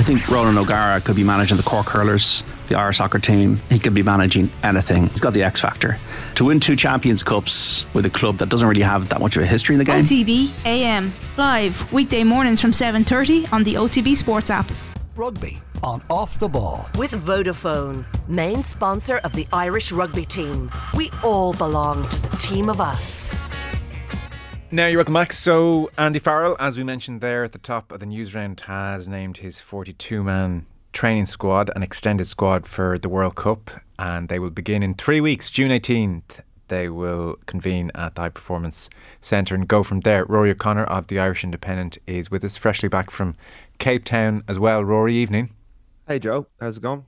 I think Ronan O'Gara could be managing the Cork Hurlers, the Irish soccer team. He could be managing anything. He's got the X factor. To win two Champions Cups with a club that doesn't really have that much of a history in the game. OTB AM live weekday mornings from 7:30 on the OTB Sports app. Rugby on off the ball. With Vodafone, main sponsor of the Irish rugby team. We all belong to the team of us. Now you're welcome back. So Andy Farrell, as we mentioned there at the top of the news round, has named his 42-man training squad, an extended squad for the World Cup, and they will begin in three weeks, June 18th. They will convene at the High Performance Centre and go from there. Rúaidhrí O'Connor of the Irish Independent is with us, freshly back from Cape Town as well. Rúaidhrí, evening. Hey Joe, how's it going?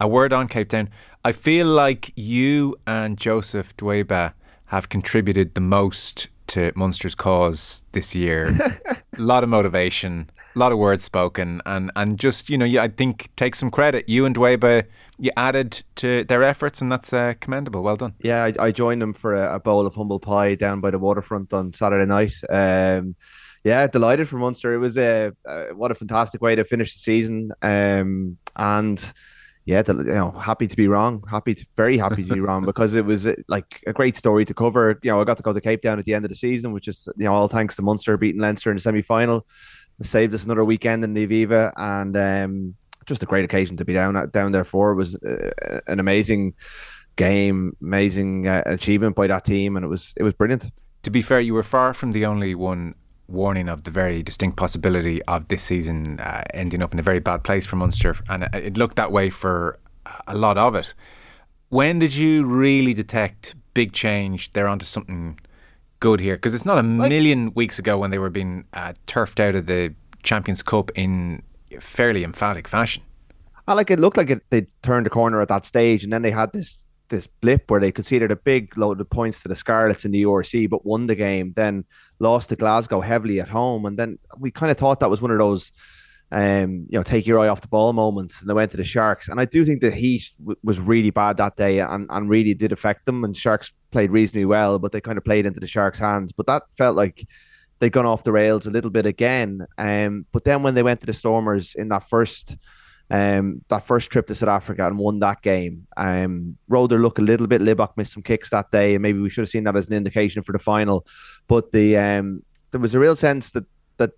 A word on Cape Town. I feel like you and Joseph Dweba have contributed the most to Munster's cause this year. a lot of motivation, a lot of words spoken, and, and just, you know, you, I think take some credit. You and Dweba, you added to their efforts, and that's uh, commendable. Well done. Yeah, I, I joined them for a, a, bowl of humble pie down by the waterfront on Saturday night. Um, yeah, delighted for Munster. It was a, what a fantastic way to finish the season. Um, and yeah, you know, happy to be wrong. Happy, to, very happy to be wrong because it was like a great story to cover. You know, I got to go to Cape Town at the end of the season, which is you know all thanks to Munster beating Leinster in the semi final. Saved us another weekend in the Aviva, and um, just a great occasion to be down down there for. It was uh, an amazing game, amazing uh, achievement by that team, and it was it was brilliant. To be fair, you were far from the only one warning of the very distinct possibility of this season uh, ending up in a very bad place for Munster, and it looked that way for a lot of it. When did you really detect big change? They're onto something good here because it's not a like, million weeks ago when they were being uh, turfed out of the Champions Cup in fairly emphatic fashion. I like it looked like it, they turned the corner at that stage, and then they had this this blip where they conceded a big load of points to the Scarlets in the URC, but won the game. Then lost to Glasgow heavily at home, and then we kind of thought that was one of those, um, you know, take your eye off the ball moments. And they went to the Sharks, and I do think the heat w- was really bad that day, and and really did affect them. And Sharks played reasonably well, but they kind of played into the Sharks' hands. But that felt like they'd gone off the rails a little bit again. Um, but then when they went to the Stormers in that first um, that first trip to South Africa and won that game. Um, Roder looked a little bit. Libbok missed some kicks that day, and maybe we should have seen that as an indication for the final. But the um, there was a real sense that that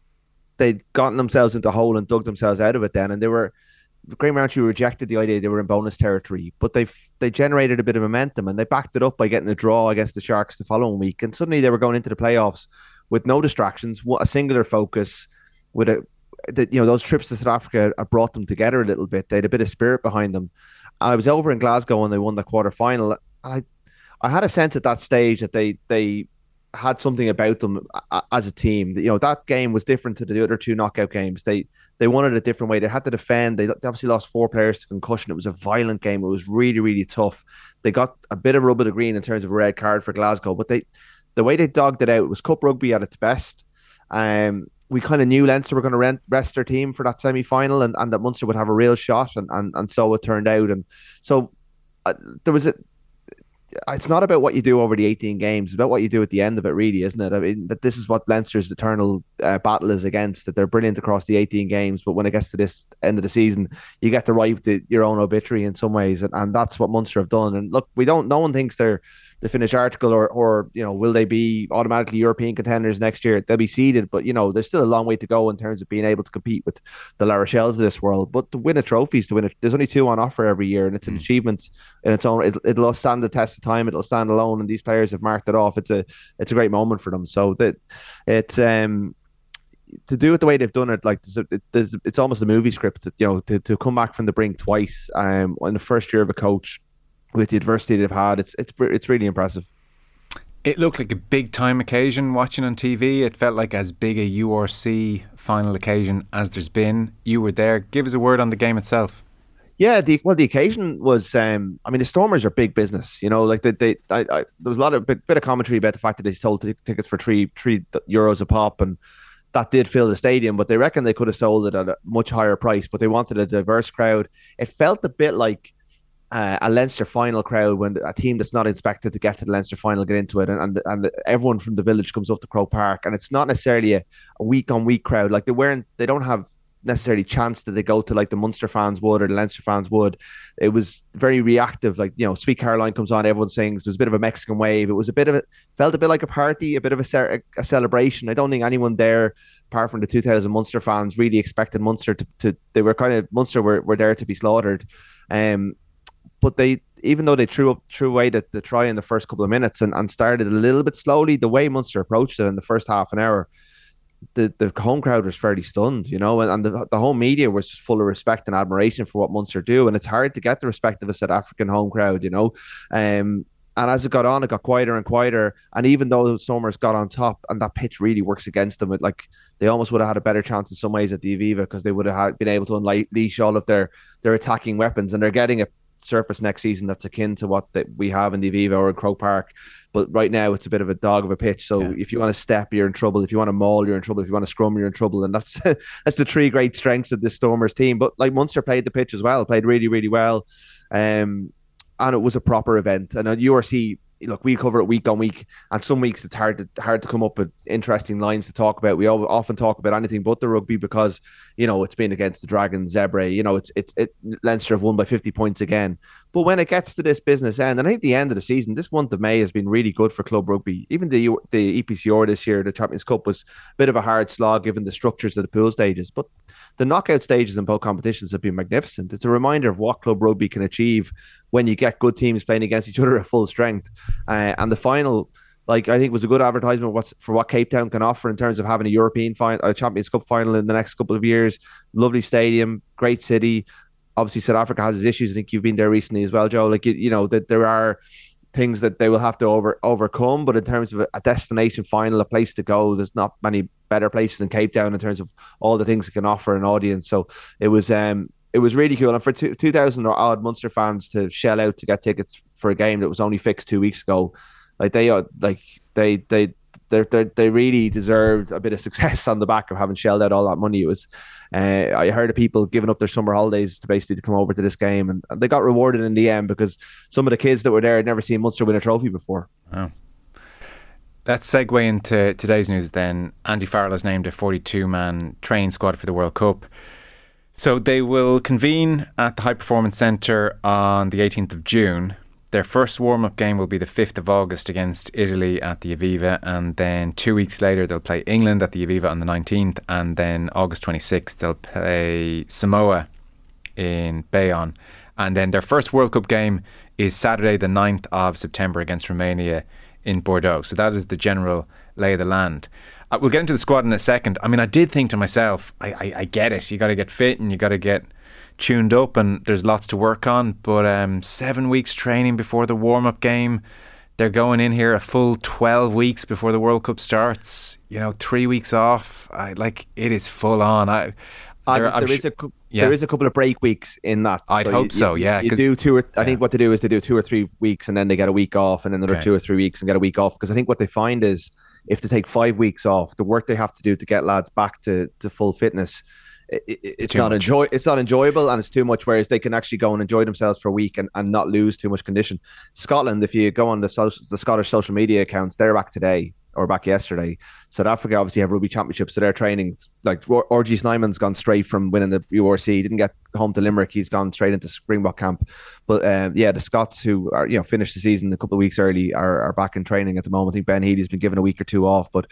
they'd gotten themselves into a hole and dug themselves out of it. Then, and they were. Graham Rowntree rejected the idea they were in bonus territory, but they they generated a bit of momentum and they backed it up by getting a draw against the Sharks the following week, and suddenly they were going into the playoffs with no distractions, a singular focus, with a that you know those trips to South Africa brought them together a little bit. They had a bit of spirit behind them. I was over in Glasgow when they won the quarter final. I I had a sense at that stage that they they had something about them as a team. You know that game was different to the other two knockout games. They they won it a different way. They had to defend. They obviously lost four players to concussion. It was a violent game. It was really really tough. They got a bit of rub of the green in terms of a red card for Glasgow, but they the way they dogged it out was cup rugby at its best. Um, we kind of knew Leinster were going to rest their team for that semi final and, and that Munster would have a real shot, and, and, and so it turned out. And so uh, there was a. It's not about what you do over the 18 games, it's about what you do at the end of it, really, isn't it? I mean, that this is what Leinster's eternal uh, battle is against, that they're brilliant across the 18 games, but when it gets to this end of the season, you get to write the, your own obituary in some ways, and, and that's what Munster have done. And look, we don't, no one thinks they're the finished article, or or you know, will they be automatically European contenders next year? They'll be seeded, but you know, there's still a long way to go in terms of being able to compete with the La Rochelle's of this world. But to win a trophy is to win it. There's only two on offer every year, and it's an mm. achievement in its own. It, it'll stand the test of time. It'll stand alone, and these players have marked it off. It's a it's a great moment for them. So that it's um to do it the way they've done it, like there's, a, there's, it's almost a movie script. you know, to, to come back from the brink twice, um, in the first year of a coach, with the adversity they've had. It's it's it's really impressive. It looked like a big time occasion watching on TV. It felt like as big a URC final occasion as there's been. You were there. Give us a word on the game itself. Yeah, the well, the occasion was. Um, I mean, the Stormers are big business. You know, like they, they I, I, there was a lot of bit, bit of commentary about the fact that they sold t- tickets for three three euros a pop, and that did fill the stadium. But they reckon they could have sold it at a much higher price. But they wanted a diverse crowd. It felt a bit like uh, a Leinster final crowd when a team that's not expected to get to the Leinster final get into it, and, and and everyone from the village comes up to Croke Park, and it's not necessarily a, a week on week crowd. Like they weren't, they don't have necessarily chance that they go to like the Munster fans would or the Leinster fans would. It was very reactive. Like you know, Sweet Caroline comes on, everyone sings. There was a bit of a Mexican wave. It was a bit of it felt a bit like a party, a bit of a, a celebration. I don't think anyone there, apart from the 2000 Munster fans, really expected Munster to. to they were kind of Munster were, were there to be slaughtered. Um, but they even though they threw up threw away the, the try in the first couple of minutes and, and started a little bit slowly, the way Munster approached it in the first half an hour, the, the home crowd was fairly stunned, you know, and, and the, the home media was just full of respect and admiration for what Munster do. And it's hard to get the respect of a South African home crowd, you know. Um, and as it got on, it got quieter and quieter. And even though Stormers got on top, and that pitch really works against them, it, like they almost would have had a better chance in some ways at the Aviva because they would have been able to unleash all of their their attacking weapons, and they're getting a surface next season that's akin to what that we have in the Aviva or in Croke Park. But right now, it's a bit of a dog of a pitch. So yeah. if you want to step, you're in trouble. If you want to maul, you're in trouble. If you want to scrum, you're in trouble. And that's that's the three great strengths of this Stormers team. But like Munster played the pitch as well, played really, really well. Um, and it was a proper event. And at URC, look, we cover it week on week, and some weeks it's hard to hard to come up with interesting lines to talk about. We all, often talk about anything but the rugby because you know it's been against the Dragons, Zebre. You know, it's it's it, Leinster have won by fifty points again. But when it gets to this business end, and I think the end of the season, this month of May has been really good for club rugby. Even the the EPCR this year, the Champions Cup was a bit of a hard slog given the structures of the pool stages, but the knockout stages in both competitions have been magnificent. It's a reminder of what club rugby can achieve when you get good teams playing against each other at full strength. Uh, and the final, like I think, was a good advertisement what's for what Cape Town can offer in terms of having a European final, a Champions Cup final in the next couple of years. Lovely stadium, great city. Obviously, South Africa has its issues. I think you've been there recently as well, Joe. Like you, you know that there are things that they will have to over overcome. But in terms of a destination final, a place to go, there's not many better places than Cape Town in terms of all the things it can offer an audience. So it was um it was really cool. And for 2,000 or odd Munster fans to shell out to get tickets for a game that was only fixed two weeks ago, like they are like they they they they really deserved a bit of success on the back of having shelled out all that money. It was, uh, I heard of people giving up their summer holidays to basically to come over to this game, and they got rewarded in the end because some of the kids that were there had never seen Munster win a trophy before. Wow. Let's segue into today's news then. Andy Farrell has named a 42 man training squad for the World Cup. So they will convene at the High Performance Centre on the 18th of June. Their first warm up game will be the 5th of August against Italy at the Aviva, and then two weeks later they'll play England at the Aviva on the 19th, and then August 26th they'll play Samoa in Bayonne. And then their first World Cup game is Saturday, the 9th of September against Romania in Bordeaux. So that is the general lay of the land. Uh, we'll get into the squad in a second. I mean, I did think to myself, I, I, I get it. You got to get fit and you got to get tuned up, and there's lots to work on. But um, seven weeks training before the warm up game. They're going in here a full 12 weeks before the World Cup starts. You know, three weeks off. I like it is full on. I, there, there is a yeah. there is a couple of break weeks in that. I'd so hope you, so. Yeah, you, do two. Or, I think what they do is they do two or three weeks, and then they get a week off, and then another okay. two or three weeks and get a week off. Because I think what they find is if they take five weeks off, the work they have to do to get lads back to, to full fitness, it, it, it's, not enjoy it's not enjoyable and it's too much. Whereas they can actually go and enjoy themselves for a week and, and not lose too much condition. Scotland, if you go on the social, the Scottish social media accounts, they're back today or back yesterday. South Africa obviously have rugby championships, so they're training like RG Snyman's gone straight from winning the URC, He didn't get home to Limerick, he's gone straight into Springbok camp. But um, yeah, the Scots who are you know finished the season a couple of weeks early are, are back in training at the moment. I think Ben Healy's been given a week or two off, but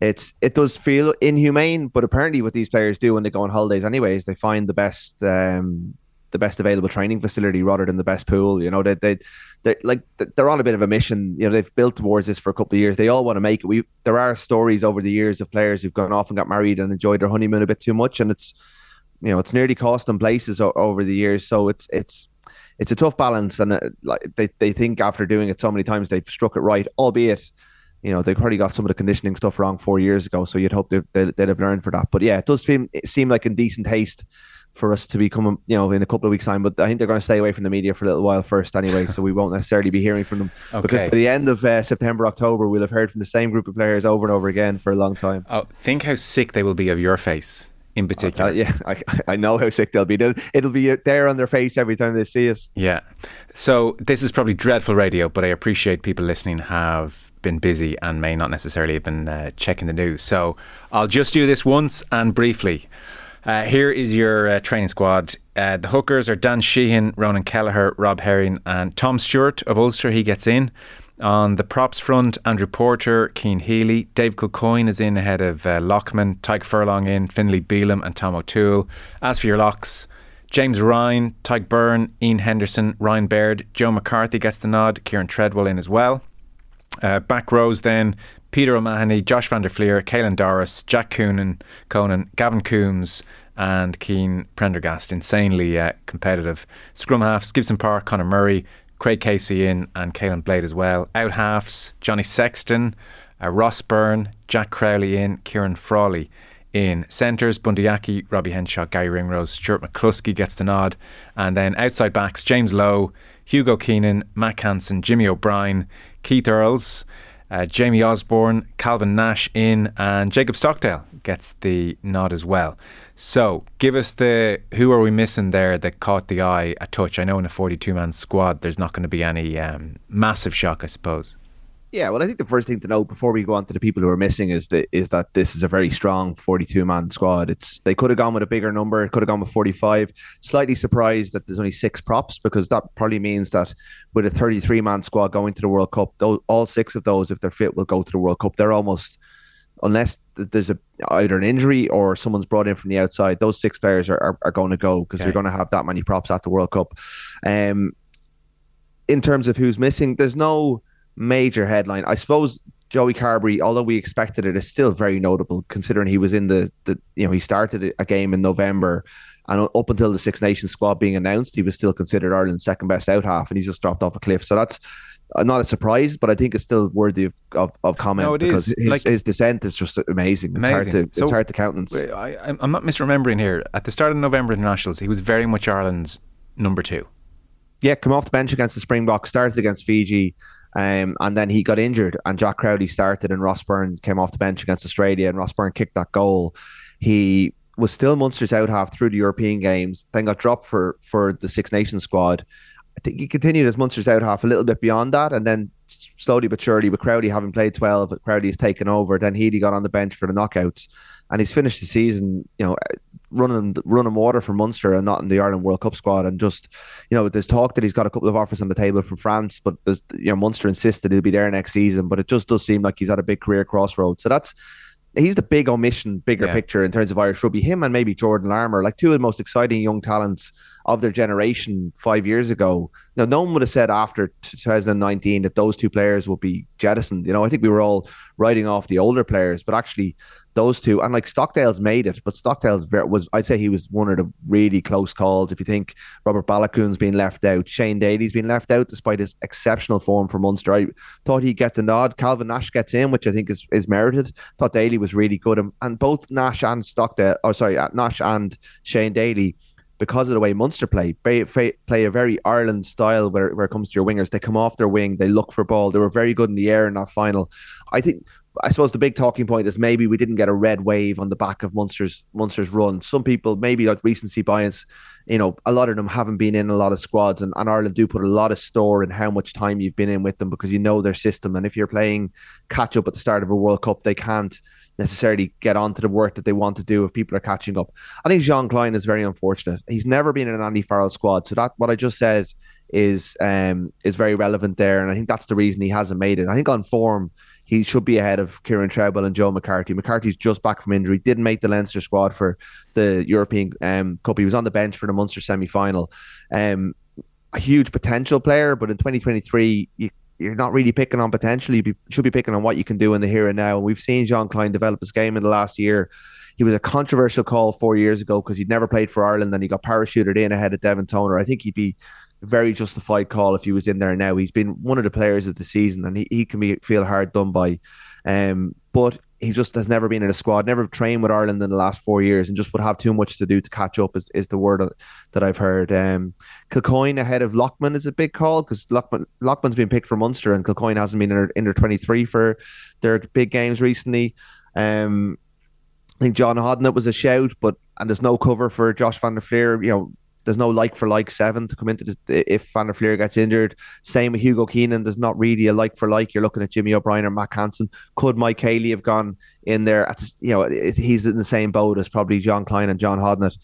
it's it does feel inhumane. But apparently, what these players do when they go on holidays, anyways, they find the best um, the best available training facility rather than the best pool. You know, they they they're like they're on a bit of a mission. You know, they've built towards this for a couple of years. They all want to make it. We there are stories over the years of players who've gone off and got married and enjoyed their honeymoon a bit too much, and it's you know it's nearly cost them places o- over the years. So it's it's it's a tough balance, and uh, like they they think after doing it so many times they've struck it right, albeit. You know, they've probably got some of the conditioning stuff wrong four years ago, so you'd hope they, they, would have learned for that. But yeah, it does seem seem like in decent haste for us to be coming, you know, in a couple of weeks' time. But I think they're going to stay away from the media for a little while first, anyway. so we won't necessarily be hearing from them okay. because by the end of uh, September, October, we'll have heard from the same group of players over and over again for a long time. Oh, think how sick they will be of your face in particular. yeah, I, I know how sick they'll be. They'll, it'll be there on their face every time they see us. Yeah. So this is probably dreadful radio, but I appreciate people listening have been busy and may not necessarily have been uh, checking the news. So I'll just do this once and briefly. Uh, here is your uh, training squad. Uh, the hookers are Dan Sheehan, Ronan Kelleher, Rob Herring, and Tom Stewart of Ulster. He gets in. On the props front, Andrew Porter, Cian Healy, Dave Kilcoyne is in ahead of uh, Loughman, Tadhg Furlong in, Finlay Bealham, and Tom O'Toole. As for your locks, James Ryan, Tadhg Beirne, Ian Henderson, Ryan Baird, Joe McCarthy gets the nod, Kieran Treadwell in as well. Uh, back rows then, Peter O'Mahony, Josh van der Flier, Caelan Doris, Jack Coonan, Conan, Gavin Coombs, and Cian Prendergast. Insanely uh, competitive. Scrum halves, Gibson Park, Conor Murray, Craig Casey in, and Caolin Blade as well. Out halves, Johnny Sexton, uh, Ross Byrne, Jack Crowley in, Ciarán Frawley in. Centres, Bundee Aki, Robbie Henshaw, Garry Ringrose, Stuart McCloskey gets the nod. And then outside backs, James Lowe, Hugo Keenan, Mack Hansen, Jimmy O'Brien, Keith Earls, uh, Jamie Osborne, Calvin Nash in, and Jacob Stockdale gets the nod as well. So, give us the who are we missing there that caught the eye a touch? I know in a 42 man squad, there's not going to be any um, massive shock, I suppose. Yeah, well, I think the first thing to note before we go on to the people who are missing is that is that this is a very strong 42 man squad. It's they could have gone with a bigger number, could have gone with 45. Slightly surprised that there's only six props because that probably means that with a 33 man squad going to the World Cup, those, all six of those, if they're fit, will go to the World Cup. They're almost unless there's a either an injury or someone's brought in from the outside, those six players are, are, are going to go because okay. you're going to have that many props at the World Cup. Um, in terms of who's missing, there's no major headline. I suppose Joey Carbery, although we expected it, is still very notable considering he was in the, the you know, he started a game in November and up until the Six Nations squad being announced, he was still considered Ireland's second best out half and he's just dropped off a cliff. So that's uh, not a surprise, but I think it's still worthy of, of, of comment no, because his, like, his, descent is just amazing. amazing. It's hard to so, it's hard to countenance. I, I'm not misremembering here. At the start of November internationals, he was very much Ireland's number two. Yeah, come off the bench against the Springboks, started against Fiji, um, and then he got injured, and Jack Crowley started, and Ross Byrne came off the bench against Australia, and Ross Byrne kicked that goal. He was still Munster's out half through the European games, then got dropped for for the Six Nations squad, I think he continued as Munster's out half a little bit beyond that, and then slowly but surely, with Crowley having played twelve, Crowley has taken over. Then Healy got on the bench for the knockouts, and he's finished the season, you know, running running water for Munster and not in the Ireland World Cup squad. And just, you know, there's talk that he's got a couple of offers on the table from France, but there's, you know, Munster insisted he'll be there next season. But it just does seem like he's at a big career crossroads. So that's he's the big omission, bigger yeah. picture in terms of Irish rugby. Him and maybe Jordan Larmour, like two of the most exciting young talents of their generation five years ago. Now, no one would have said after 2019 that those two players would be jettisoned. You know, I think we were all writing off the older players, but actually, those two and like Stockdale's made it, but Stockdale's very, was I'd say he was one of the really close calls. If you think Robert Baloucoune's been left out, Shane Daly's been left out despite his exceptional form for Munster. I thought he'd get the nod. Calvin Nash gets in, which I think is, is merited. Thought Daly was really good, and, and both Nash and Stockdale, oh sorry, uh, Nash and Shane Daly because of the way Munster play, play, a very Ireland style where, where it comes to your wingers. They come off their wing, they look for ball. They were very good in the air in that final. I think I suppose the big talking point is maybe we didn't get a red wave on the back of Munster's Munster's run. Some people maybe like recency bias, you know, a lot of them haven't been in a lot of squads, and, and Ireland do put a lot of store in how much time you've been in with them because you know their system. And if you're playing catch up at the start of a World Cup, they can't necessarily get onto the work that they want to do if people are catching up. I think Jean Kleyn is very unfortunate. He's never been in an Andy Farrell squad, so that what I just said is um is very relevant there, and I think that's the reason he hasn't made it. I think on form he should be ahead of Kieran Treadwell and Joe McCarthy. McCarthy's just back from injury, didn't make the Leinster squad for the European um, Cup. He was on the bench for the Munster semi final. Um, a huge potential player, but in 2023, you you're not really picking on potential. You be, should be picking on what you can do in the here and now. And we've seen Jean Kleyn develop his game in the last year. He was a controversial call four years ago because he'd never played for Ireland and he got parachuted in ahead of Devin Toner. I think he'd be very justified call if he was in there now. He's been one of the players of the season and he, he can be feel hard done by. Um, but he just has never been in a squad, never trained with Ireland in the last four years, and just would have too much to do to catch up. Is, is the word that I've heard. Um, Kilcoyne ahead of Loughman is a big call because Loughman Loughman's been picked for Munster, and Kilcoyne hasn't been in under twenty three for their big games recently. Um, I think John Hodnett was a shout, but and there's no cover for Josh van der Flier. You know, there's no like for like seven to come into this, if Van der Flier gets injured. Same with Hugo Keenan. There's not really a like for like. You're looking at Jimmy O'Brien or Mack Hansen. Could Mike Haley have gone in there? At this, you know, he's in the same boat as probably Jean Kleyn and John Hodnett.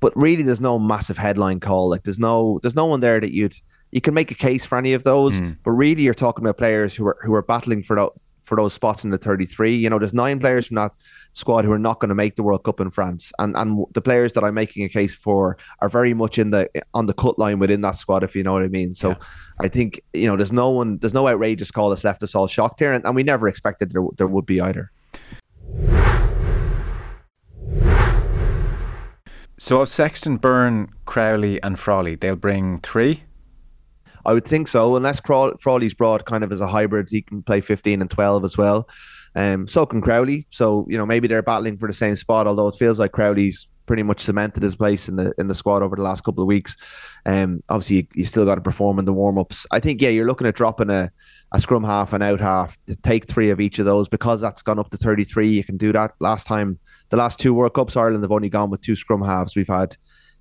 But really, there's no massive headline call. Like there's no there's no one there that you'd you can make a case for any of those. Mm. But really, you're talking about players who are who are battling for for those spots in the 33. You know, there's nine players from that squad who are not going to make the World Cup in France, and and the players that I'm making a case for are very much in the on the cut line within that squad, if you know what I mean. So, yeah. I think you know, there's no one, there's no outrageous call that's left us all shocked here, and, and we never expected there, there would be either. So of Sexton, Byrne, Crowley, and Frawley, they'll bring three. I would think so, unless Frawley's brought kind of as a hybrid. He can play 15 and 12 as well. Um, so can Crowley. So you know maybe they're battling for the same spot. Although it feels like Crowley's pretty much cemented his place in the in the squad over the last couple of weeks. Um, obviously you, you still got to perform in the warm ups. I think yeah, you're looking at dropping a, a scrum half and out half to take three of each of those because that's gone up to 33. You can do that. Last time, the last two World Cups, Ireland have only gone with two scrum halves. We've had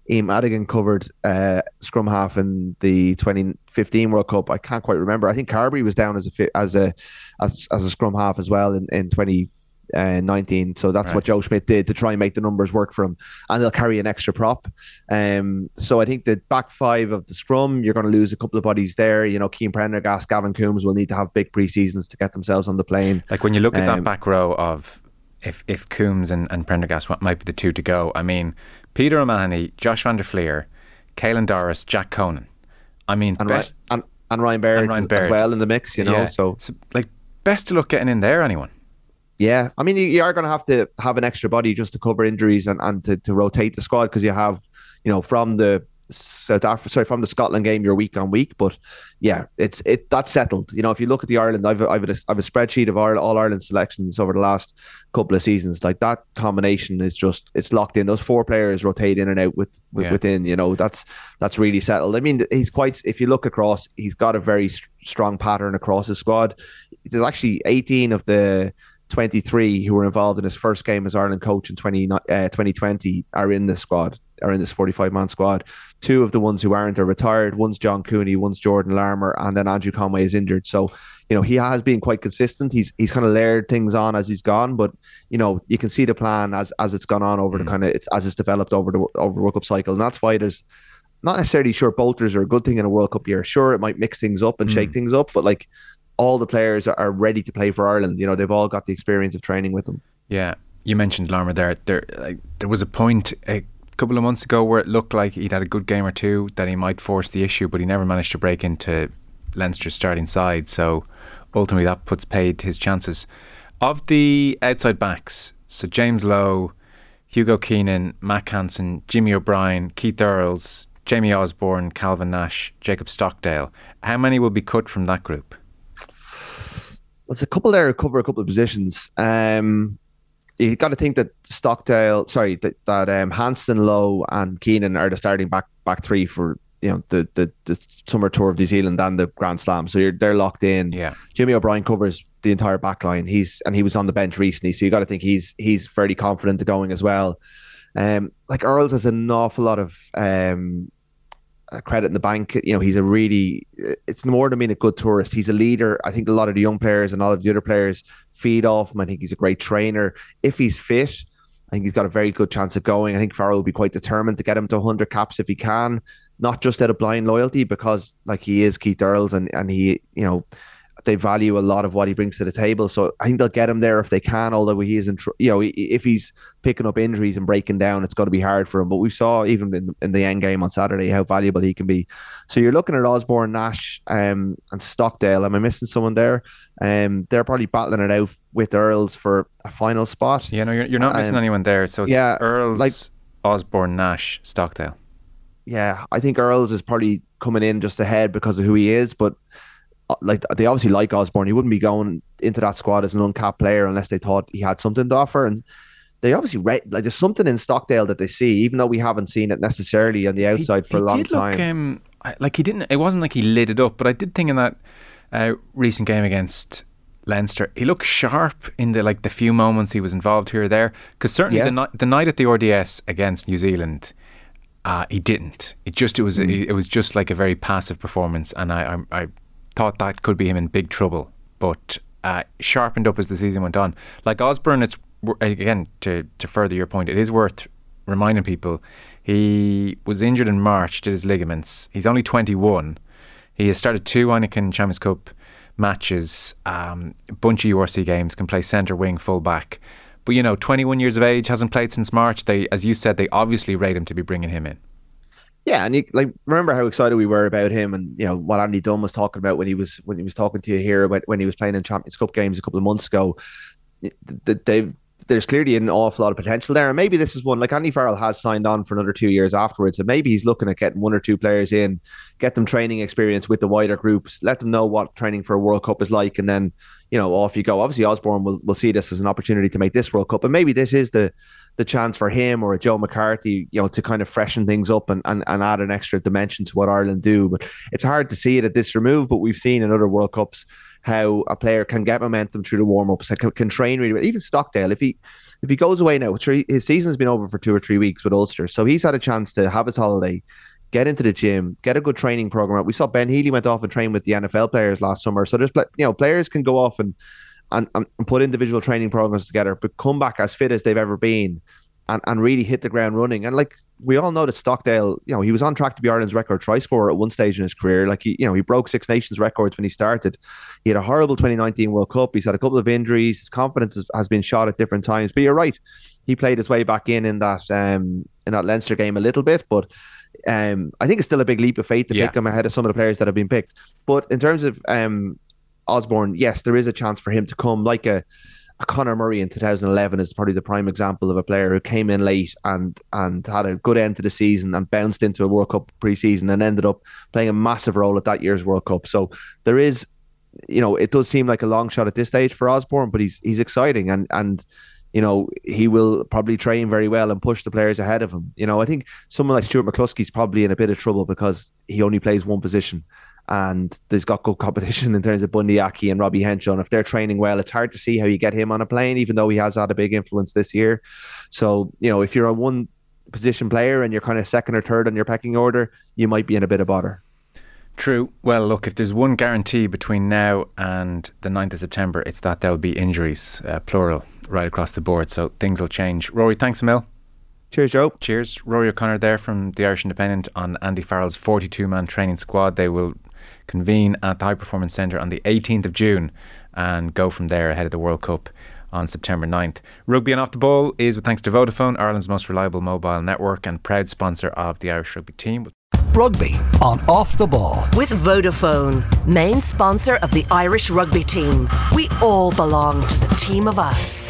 Ian Madigan covered uh, scrum half in the 2015 World Cup. I can't quite remember. I think Carbery was down as a as a as, as a scrum half as well in in 2019. Uh, so that's right. what Joe Schmidt did to try and make the numbers work for him, and they'll carry an extra prop. Um, so I think the back five of the scrum, you're going to lose a couple of bodies there. You know, Cian Prendergast, Gavin Coombs will need to have big pre seasons to get themselves on the plane. Like when you look at um, that back row of if if Coombs and, and Prendergast might be the two to go. I mean, Peter O'Mahony, Josh van der Flier, Caelan Doris, Jack Conan. I mean, and, best, Ryan, and, and Ryan Baird, and Ryan Baird as well in the mix, you know. Yeah. So. so, like, best to look getting in there, anyone. Yeah, I mean, you, you are going to have to have an extra body just to cover injuries and, and to, to rotate the squad because you have, you know, from the South Africa, sorry, from the Scotland game, you're week on week. But yeah, it's it that's settled. You know, if you look at the Ireland, I've I've a, I've a spreadsheet of all, all Ireland selections over the last couple of seasons. Like that combination is just it's locked in. Those four players rotate in and out with, with yeah. within. You know, that's that's really settled. I mean, he's quite. If you look across, he's got a very strong pattern across his squad. There's actually 18 of the 23 who were involved in his first game as Ireland coach in 20, uh, 2020 are in the squad, are in this 45 man squad. Two of the ones who aren't are retired. One's John Cooney, one's Jordan Larmour, and then Andrew Conway is injured. So, you know, he has been quite consistent. He's he's kind of layered things on as he's gone, but you know, you can see the plan as as it's gone on over mm. the kind of it's as it's developed over the over the World Cup cycle, and that's why there's not necessarily sure bolters are a good thing in a World Cup year. Sure, it might mix things up and mm. shake things up, but like all the players are, ready to play for Ireland. You know, they've all got the experience of training with them. Yeah, you mentioned Larmour there. There, like, there was a point a couple of months ago where it looked like he'd had a good game or two that he might force the issue, but he never managed to break into Leinster's starting side. So ultimately, that puts paid his chances. Of the outside backs, so James Lowe, Hugo Keenan, Mack Hansen, Jimmy O'Brien, Keith Earls, Jamie Osborne, Calvin Nash, Jacob Stockdale. How many will be cut from that group? there's a couple there cover a couple of positions. Um, you got to think that Stockdale, sorry, that, that um, Hansen, Lowe, and Keenan are the starting back back three for you know the, the the summer tour of New Zealand and the Grand Slam. So they're locked in. Yeah. Jimmy O'Brien covers the entire back line. He's and he was on the bench recently, so you got to think he's he's fairly confident going as well. Um, like Earls has an awful lot of um credit in the bank. You know, he's a really, it's more than being a good tourist. He's a leader. I think a lot of the young players and all of the other players feed off him. I think he's a great trainer. If he's fit, I think he's got a very good chance of going. I think Farrell will be quite determined to get him to 100 caps if he can, not just out of blind loyalty, because like he is Keith Earls and, and he, you know, they value a lot of what he brings to the table. So I think they'll get him there if they can. Although he isn't, you know, if he's picking up injuries and breaking down, it's going to be hard for him. But we saw even in, in the end game on Saturday how valuable he can be. So you're looking at Osborne, Nash, um, and Stockdale. Am I missing someone there? Um, they're probably battling it out with Earls for a final spot. Yeah, no, you're, you're not missing um, anyone there. So yeah, Earls, like Osborne, Nash, Stockdale. Yeah, I think Earls is probably coming in just ahead because of who he is, but like they obviously like Osborne. He wouldn't be going into that squad as an uncapped player unless they thought he had something to offer. And they obviously read like there's something in Stockdale that they see, even though we haven't seen it necessarily on the outside he, for a long time. Look, um, like he didn't. It wasn't like he lit it up, but I did think in that uh, recent game against Leinster, he looked sharp in the like the few moments he was involved here or there. Because certainly yeah. the night the night at the RDS against New Zealand, uh, he didn't. It just it was Mm. it, was just like a very passive performance, and I I, I thought that could be him in big trouble. But uh, sharpened up as the season went on. Like Osborne, it's again to to further your point, it is worth reminding people he was injured in March, did his ligaments. He's only 21. He has started two Heineken Champions Cup matches, um, a bunch of URC games, can play centre, wing, full back. But you know, 21 years of age, hasn't played since March. They, as you said, they obviously rate him to be bringing him in. Yeah, and you like remember how excited we were about him, and you know what Andy Dunn was talking about when he was when he was talking to you here when he was playing in Champions Cup games a couple of months ago. Th- They've there's clearly an awful lot of potential there, and maybe this is one like Andy Farrell has signed on for another two years afterwards, and maybe he's looking at getting one or two players in, get them training experience with the wider groups, let them know what training for a World Cup is like, and then you know off you go. Obviously, Osborne will will see this as an opportunity to make this World Cup, and maybe this is the the chance for him or a Joe McCarthy, you know, to kind of freshen things up and, and, and add an extra dimension to what Ireland do. But it's hard to see it at this remove, but we've seen in other World Cups how a player can get momentum through the warm ups, can, can train really well. Even Stockdale, if he if he goes away now, his season's been over for two or three weeks with Ulster, so he's had a chance to have his holiday, get into the gym, get a good training program. We saw Ben Healy went off and trained with the NFL players last summer, so there's you know players can go off and and, and put individual training programs together, but come back as fit as they've ever been. And, and really hit the ground running. And like we all know that Stockdale, you know, he was on track to be Ireland's record try scorer at one stage in his career. Like he, you know, he broke Six Nations records when he started. He had a horrible 2019 World Cup. He's had a couple of injuries. His confidence has, been shot at different times. But you're right, he played his way back in in that um in that Leinster game a little bit, but um I think it's still a big leap of faith to Yeah. pick him ahead of some of the players that have been picked. But in terms of um Osborne, yes, there is a chance for him to come like a a Conor Murray in 2011 is probably the prime example of a player who came in late and and had a good end to the season and bounced into a World Cup preseason and ended up playing a massive role at that year's World Cup. So there is, you know, it does seem like a long shot at this stage for Osborne, but he's he's exciting and and you know he will probably train very well and push the players ahead of him. You know, I think someone like Stuart McCloskey's probably in a bit of trouble because he only plays one position and there's got good competition in terms of Bundee Aki and Robbie Henshaw. And if they're training well, it's hard to see how you get him on a plane, even though he has had a big influence this year. So, you know, if you're a one position player and you're kind of second or third on your pecking order, you might be in a bit of bother. True. Well, look, if there's one guarantee between now and the 9th of September, it's that there'll be injuries, uh, plural, right across the board. So things will change. Rúaidhrí, thanks a mil. Cheers, Joe. Cheers. Rúaidhrí O'Connor there from the Irish Independent on Andy Farrell's 42 man training squad. They will convene at the High Performance Centre on the 18th of June and go from there ahead of the World Cup on September 9th. Rugby and Off the Ball is with thanks to Vodafone, Ireland's most reliable mobile network and proud sponsor of the Irish rugby team. Rugby on Off the Ball. With Vodafone, main sponsor of the Irish rugby team. We all belong to the team of us.